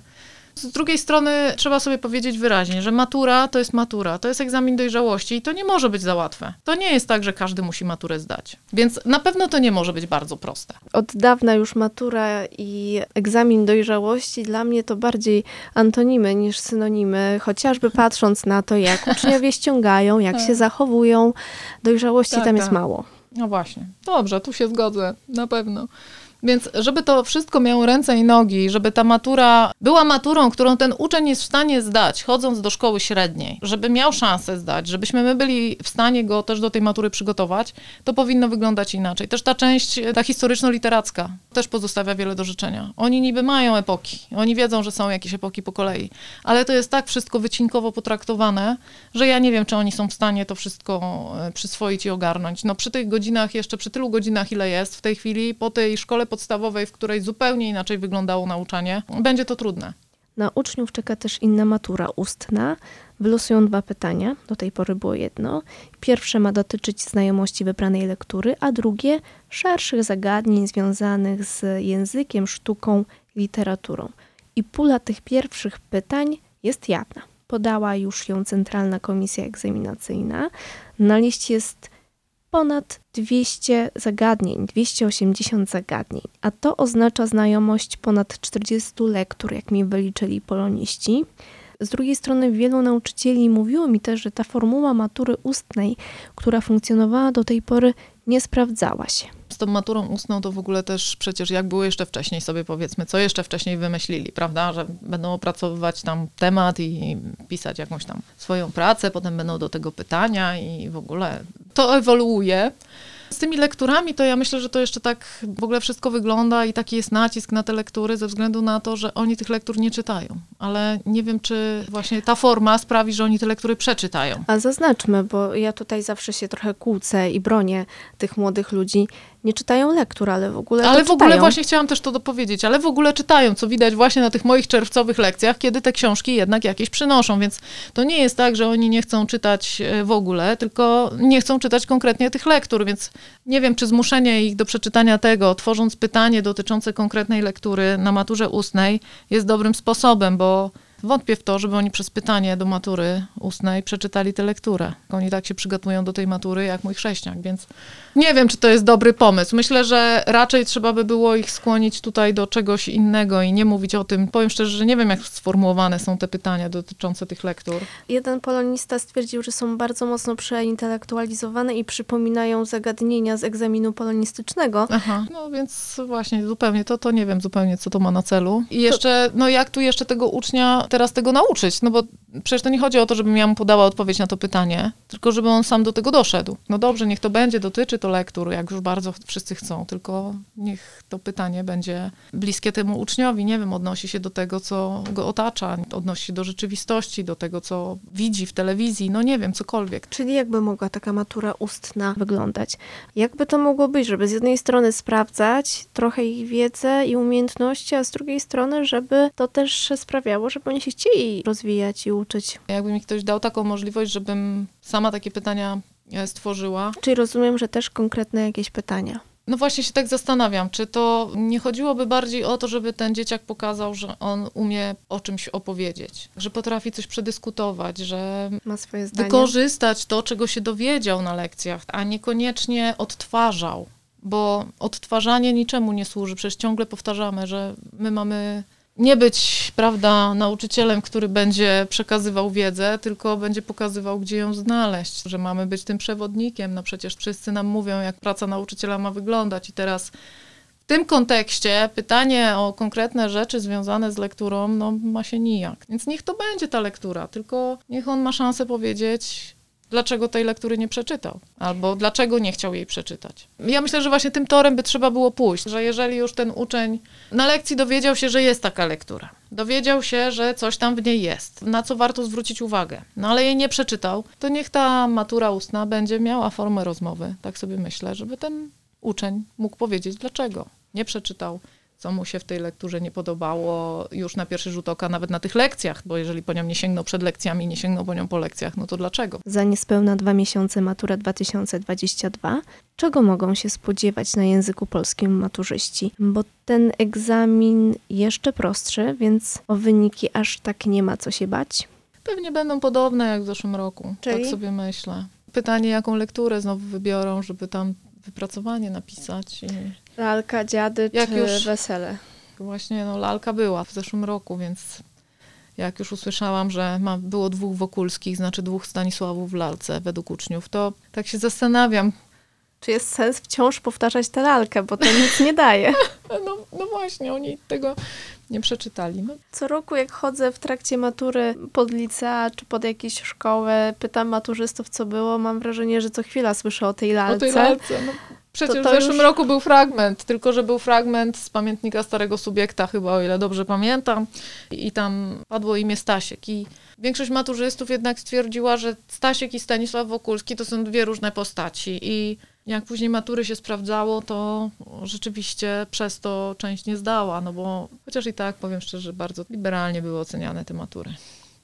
Z drugiej strony trzeba sobie powiedzieć wyraźnie, że matura to jest matura, to jest egzamin dojrzałości i to nie może być za łatwe. To nie jest tak, że każdy musi maturę zdać. Więc na pewno to nie może być bardzo proste. Od dawna już matura i egzamin dojrzałości dla mnie to bardziej antonimy niż synonimy, chociażby patrząc na to, jak uczniowie ściągają, jak się zachowują. Dojrzałości Tak, tam jest tak. mało. No właśnie. Dobrze, tu się zgodzę, na pewno. Więc żeby to wszystko miało ręce i nogi, żeby ta matura była maturą, którą ten uczeń jest w stanie zdać, chodząc do szkoły średniej, żeby miał szansę zdać, żebyśmy my byli w stanie go też do tej matury przygotować, to powinno wyglądać inaczej. Też ta część, ta historyczno-literacka, też pozostawia wiele do życzenia. Oni niby mają epoki, oni wiedzą, że są jakieś epoki po kolei, ale to jest tak wszystko wycinkowo potraktowane, że ja nie wiem, czy oni są w stanie to wszystko e, przyswoić i ogarnąć. No przy tych godzinach, jeszcze przy tylu godzinach, ile jest w tej chwili, po tej szkole podstawowej, w której zupełnie inaczej wyglądało nauczanie, będzie to trudne. Na uczniów czeka też inna matura ustna. Wylosują dwa pytania, do tej pory było jedno. Pierwsze ma dotyczyć znajomości wybranej lektury, a drugie szerszych zagadnień związanych z językiem, sztuką, literaturą. I pula tych pierwszych pytań jest jawna. Podała już ją Centralna Komisja Egzaminacyjna. Na liście jest ponad 200 zagadnień, 280 zagadnień, a to oznacza znajomość ponad 40 lektur, jak mi wyliczyli poloniści. Z drugiej strony wielu nauczycieli mówiło mi też, że ta formuła matury ustnej, która funkcjonowała do tej pory, nie sprawdzała się. Z tą maturą ustną to w ogóle też przecież jak było jeszcze wcześniej sobie powiedzmy, co jeszcze wcześniej wymyślili, prawda, że będą opracowywać tam temat i pisać jakąś tam swoją pracę, potem będą do tego pytania i w ogóle to ewoluuje. Z tymi lekturami to ja myślę, że to jeszcze tak w ogóle wszystko wygląda i taki jest nacisk na te lektury ze względu na to, że oni tych lektur nie czytają. Ale nie wiem, czy właśnie ta forma sprawi, że oni te lektury przeczytają. A zaznaczmy, bo ja tutaj zawsze się trochę kłócę i bronię tych młodych ludzi. Nie czytają lektur, ale w ogóle Ale w ogóle czytają. właśnie chciałam też to dopowiedzieć, ale w ogóle czytają, co widać właśnie na tych moich czerwcowych lekcjach, kiedy te książki jednak jakieś przynoszą, więc to nie jest tak, że oni nie chcą czytać e, w ogóle, tylko nie chcą czytać konkretnie tych lektur, więc nie wiem, czy zmuszenie ich do przeczytania tego, tworząc pytanie dotyczące konkretnej lektury na maturze ustnej jest dobrym sposobem, bo wątpię w to, żeby oni przez pytanie do matury ustnej przeczytali tę lekturę. Oni tak się przygotowują do tej matury jak mój chrześniak, więc nie wiem, czy to jest dobry pomysł. Myślę, że raczej trzeba by było ich skłonić tutaj do czegoś innego i nie mówić o tym. Powiem szczerze, że nie wiem, jak sformułowane są te pytania dotyczące tych lektur. Jeden polonista stwierdził, że są bardzo mocno przeintelektualizowane i przypominają zagadnienia z egzaminu polonistycznego. Aha, no więc właśnie zupełnie to, to nie wiem zupełnie, co to ma na celu. I jeszcze, no jak tu jeszcze tego ucznia teraz tego nauczyć? No bo przecież to nie chodzi o to, żebym ja mu podała odpowiedź na to pytanie, tylko żeby on sam do tego doszedł. No dobrze, niech to będzie, dotyczy to lektur, jak już bardzo wszyscy chcą, tylko niech to pytanie będzie bliskie temu uczniowi, nie wiem, odnosi się do tego, co go otacza, odnosi się do rzeczywistości, do tego, co widzi w telewizji, no nie wiem, cokolwiek. Czyli jakby mogła taka matura ustna wyglądać? Jakby to mogło być, żeby z jednej strony sprawdzać trochę ich wiedzę i umiejętności, a z drugiej strony, żeby to też sprawiało, żeby oni się chcieli rozwijać i uczyć. Jakby mi ktoś dał taką możliwość, żebym sama takie pytania stworzyła, Czyli rozumiem, że też konkretne jakieś pytania. No właśnie się tak zastanawiam, czy to nie chodziłoby bardziej o to, żeby ten dzieciak pokazał, że on umie o czymś opowiedzieć, że potrafi coś przedyskutować, że Ma swoje zdanie. wykorzystać to, czego się dowiedział na lekcjach, a niekoniecznie odtwarzał, bo odtwarzanie niczemu nie służy. Przecież ciągle powtarzamy, że my mamy nie być, prawda, nauczycielem, który będzie przekazywał wiedzę, tylko będzie pokazywał, gdzie ją znaleźć, że mamy być tym przewodnikiem. No przecież wszyscy nam mówią, jak praca nauczyciela ma wyglądać i teraz w tym kontekście pytanie o konkretne rzeczy związane z lekturą, no ma się nijak. Więc niech to będzie ta lektura, tylko niech on ma szansę powiedzieć, dlaczego tej lektury nie przeczytał, albo dlaczego nie chciał jej przeczytać. Ja myślę, że właśnie tym torem by trzeba było pójść, że jeżeli już ten uczeń na lekcji dowiedział się, że jest taka lektura, dowiedział się, że coś tam w niej jest, na co warto zwrócić uwagę, no ale jej nie przeczytał, to niech ta matura ustna będzie miała formę rozmowy, tak sobie myślę, żeby ten uczeń mógł powiedzieć dlaczego nie przeczytał, co mu się w tej lekturze nie podobało już na pierwszy rzut oka, nawet na tych lekcjach, bo jeżeli po nią nie sięgnął przed lekcjami, nie sięgnął po nią po lekcjach, no to dlaczego? Za niespełna dwa miesiące matura 2022. Czego mogą się spodziewać na języku polskim maturzyści? Bo ten egzamin jeszcze prostszy, więc o wyniki aż tak nie ma co się bać. Pewnie będą podobne jak w zeszłym roku, Czyli? tak sobie myślę. Pytanie, jaką lekturę znowu wybiorą, żeby tam wypracowanie napisać. I Lalka, dziady Jak czy już- wesele? właśnie no, lalka była w zeszłym roku, więc jak już usłyszałam, że ma, było dwóch Wokulskich, znaczy dwóch Stanisławów w lalce według uczniów, to tak się zastanawiam, Czy jest sens wciąż powtarzać tę lalkę, bo to nic nie daje. No, no właśnie, oni tego nie przeczytali. No, Co roku, jak chodzę w trakcie matury pod licea czy pod jakieś szkoły, pytam maturzystów, co było, mam wrażenie, że co chwila słyszę o tej lalce. o tej lalce. No, przecież To- to w zeszłym już- roku był fragment, tylko że był fragment z pamiętnika Starego Subiekta, chyba o ile dobrze pamiętam. I, I tam padło imię Stasiek. I większość maturzystów jednak stwierdziła, że Stasiek i Stanisław Wokulski to są dwie różne postaci. I jak później matury się sprawdzało, to rzeczywiście przez to część nie zdała, no bo chociaż i tak, powiem szczerze, bardzo liberalnie były oceniane te matury.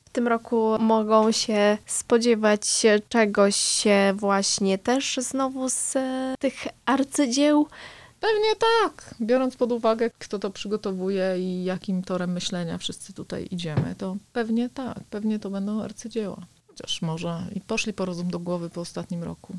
W tym roku mogą się spodziewać czegoś się właśnie też znowu z tych arcydzieł. Pewnie tak. Biorąc pod uwagę, kto to przygotowuje i jakim torem myślenia wszyscy tutaj idziemy, to pewnie tak. Pewnie to będą arcydzieła. Chociaż może i poszli po rozum do głowy po ostatnim roku.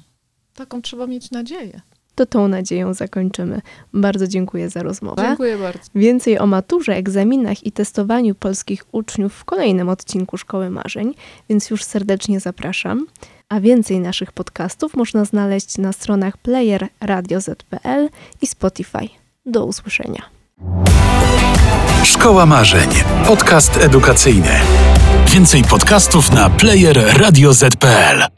Taką trzeba mieć nadzieję. To tą nadzieją zakończymy. Bardzo dziękuję za rozmowę. Dziękuję bardzo. Więcej o maturze, egzaminach i testowaniu polskich uczniów w kolejnym odcinku Szkoły Marzeń, więc już serdecznie zapraszam. A więcej naszych podcastów można znaleźć na stronach player radio.z.pl i Spotify. Do usłyszenia. Szkoła Marzeń. Podcast edukacyjny. Więcej podcastów na player radio Z.pl.